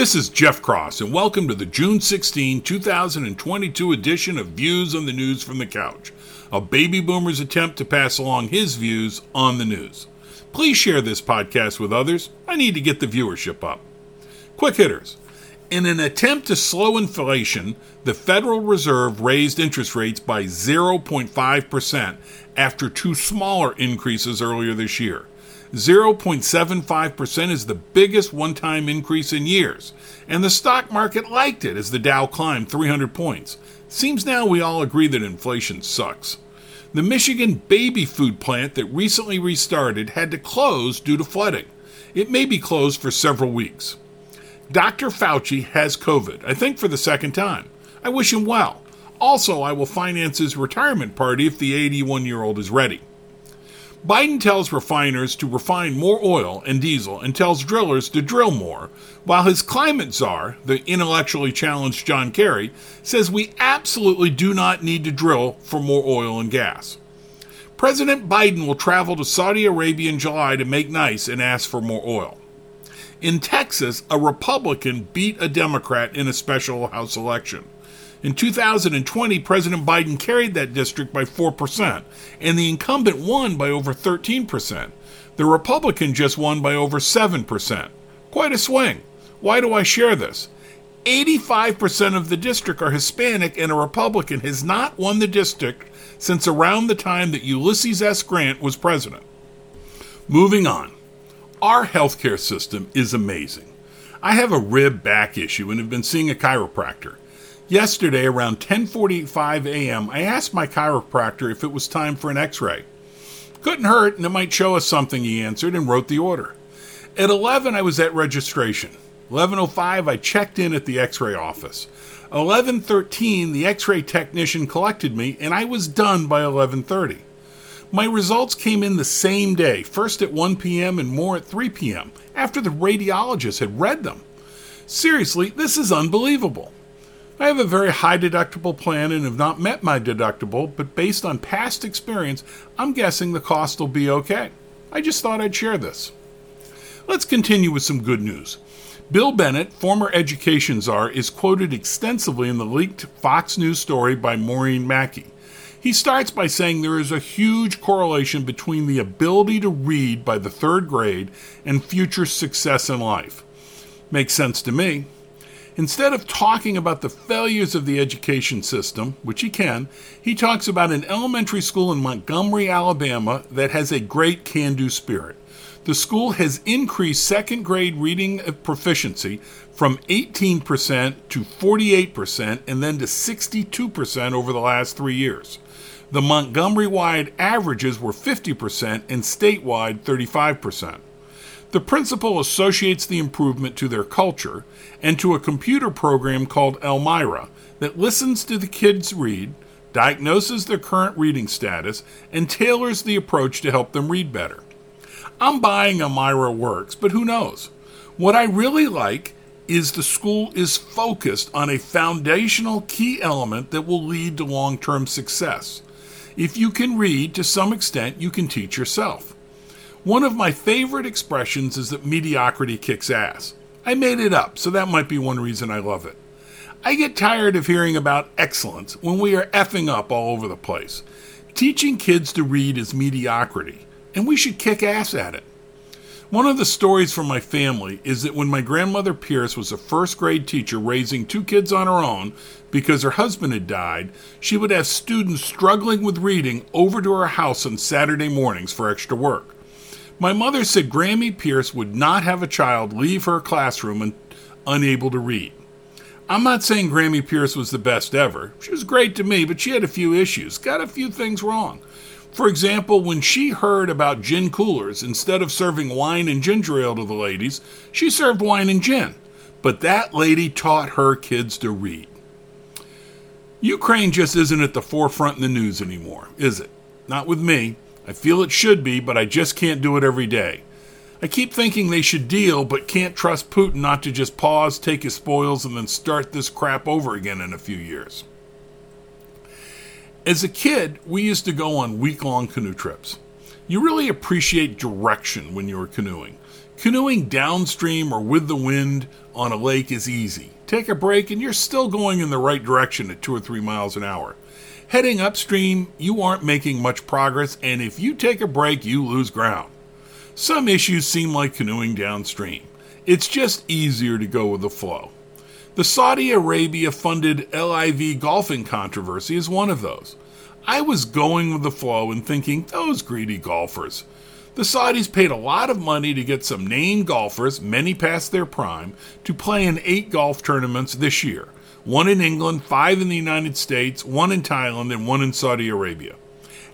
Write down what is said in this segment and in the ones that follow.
This is Jeff Cross, and welcome to the June 16, 2022 edition of Views on the News from the Couch, a baby boomer's attempt to pass along his views on the news. Please share this podcast with others. I need to get the viewership up. Quick hitters. In an attempt to slow inflation, the Federal Reserve raised interest rates by 0.5% after two smaller increases earlier this year. 0.75% is the biggest one time increase in years, and the stock market liked it as the Dow climbed 300 points. Seems now we all agree that inflation sucks. The Michigan baby food plant that recently restarted had to close due to flooding. It may be closed for several weeks. Dr. Fauci has COVID, I think for the second time. I wish him well. Also, I will finance his retirement party if the 81 year old is ready. Biden tells refiners to refine more oil and diesel and tells drillers to drill more, while his climate czar, the intellectually challenged John Kerry, says we absolutely do not need to drill for more oil and gas. President Biden will travel to Saudi Arabia in July to make nice and ask for more oil. In Texas, a Republican beat a Democrat in a special House election. In 2020, President Biden carried that district by 4%, and the incumbent won by over 13%. The Republican just won by over 7%. Quite a swing. Why do I share this? 85% of the district are Hispanic, and a Republican has not won the district since around the time that Ulysses S. Grant was president. Moving on. Our healthcare system is amazing. I have a rib back issue and have been seeing a chiropractor. Yesterday, around 10:45 a.m., I asked my chiropractor if it was time for an X-ray. Couldn't hurt, and it might show us something, he answered, and wrote the order. At 11, I was at registration. 11:05, I checked in at the X-ray office. 11:13, the X-ray technician collected me, and I was done by 11:30. My results came in the same day, first at 1 p.m. and more at 3 p.m., after the radiologist had read them. Seriously, this is unbelievable. I have a very high deductible plan and have not met my deductible, but based on past experience, I'm guessing the cost will be okay. I just thought I'd share this. Let's continue with some good news. Bill Bennett, former education czar, is quoted extensively in the leaked Fox News story by Maureen Mackey. He starts by saying there is a huge correlation between the ability to read by the third grade and future success in life. Makes sense to me. Instead of talking about the failures of the education system, which he can, he talks about an elementary school in Montgomery, Alabama that has a great can do spirit. The school has increased second grade reading proficiency from 18% to 48% and then to 62% over the last three years. The Montgomery wide averages were 50% and statewide 35%. The principal associates the improvement to their culture and to a computer program called Amira that listens to the kids read, diagnoses their current reading status, and tailors the approach to help them read better. I'm buying Amira works, but who knows? What I really like is the school is focused on a foundational key element that will lead to long term success. If you can read to some extent, you can teach yourself. One of my favorite expressions is that mediocrity kicks ass. I made it up, so that might be one reason I love it. I get tired of hearing about excellence when we are effing up all over the place. Teaching kids to read is mediocrity, and we should kick ass at it. One of the stories from my family is that when my grandmother Pierce was a first grade teacher raising two kids on her own because her husband had died, she would have students struggling with reading over to her house on Saturday mornings for extra work. My mother said Grammy Pierce would not have a child leave her classroom and unable to read. I'm not saying Grammy Pierce was the best ever. She was great to me, but she had a few issues, got a few things wrong. For example, when she heard about gin coolers, instead of serving wine and ginger ale to the ladies, she served wine and gin. But that lady taught her kids to read. Ukraine just isn't at the forefront in the news anymore, is it? Not with me. I feel it should be, but I just can't do it every day. I keep thinking they should deal, but can't trust Putin not to just pause, take his spoils, and then start this crap over again in a few years. As a kid, we used to go on week long canoe trips. You really appreciate direction when you are canoeing. Canoeing downstream or with the wind on a lake is easy. Take a break and you're still going in the right direction at two or three miles an hour. Heading upstream, you aren't making much progress, and if you take a break, you lose ground. Some issues seem like canoeing downstream. It's just easier to go with the flow. The Saudi Arabia funded LIV golfing controversy is one of those. I was going with the flow and thinking, those greedy golfers. The Saudis paid a lot of money to get some named golfers, many past their prime, to play in eight golf tournaments this year one in England, five in the United States, one in Thailand, and one in Saudi Arabia.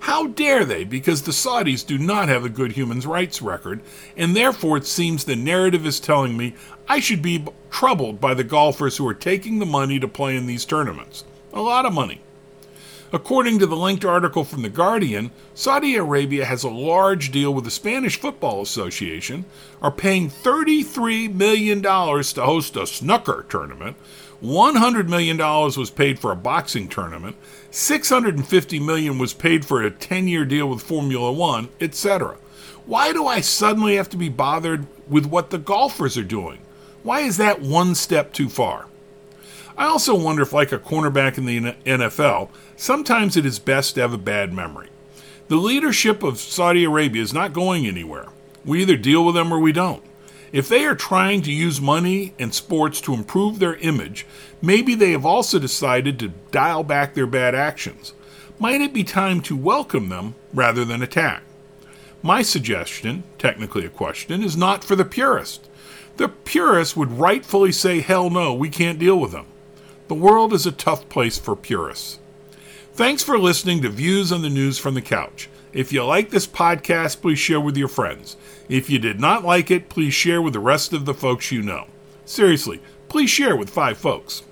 How dare they? Because the Saudis do not have a good human rights record, and therefore it seems the narrative is telling me I should be troubled by the golfers who are taking the money to play in these tournaments. A lot of money. According to the linked article from The Guardian, Saudi Arabia has a large deal with the Spanish Football Association, are paying $33 million to host a snooker tournament, $100 million was paid for a boxing tournament, 650 million was paid for a 10 year deal with Formula One, etc. Why do I suddenly have to be bothered with what the golfers are doing? Why is that one step too far? I also wonder if, like a cornerback in the NFL, sometimes it is best to have a bad memory. The leadership of Saudi Arabia is not going anywhere. We either deal with them or we don't. If they are trying to use money and sports to improve their image, maybe they have also decided to dial back their bad actions. Might it be time to welcome them rather than attack? My suggestion, technically a question, is not for the purist. The purist would rightfully say, hell no, we can't deal with them. The world is a tough place for purists. Thanks for listening to Views on the News from the Couch. If you like this podcast, please share with your friends. If you did not like it, please share with the rest of the folks you know. Seriously, please share with five folks.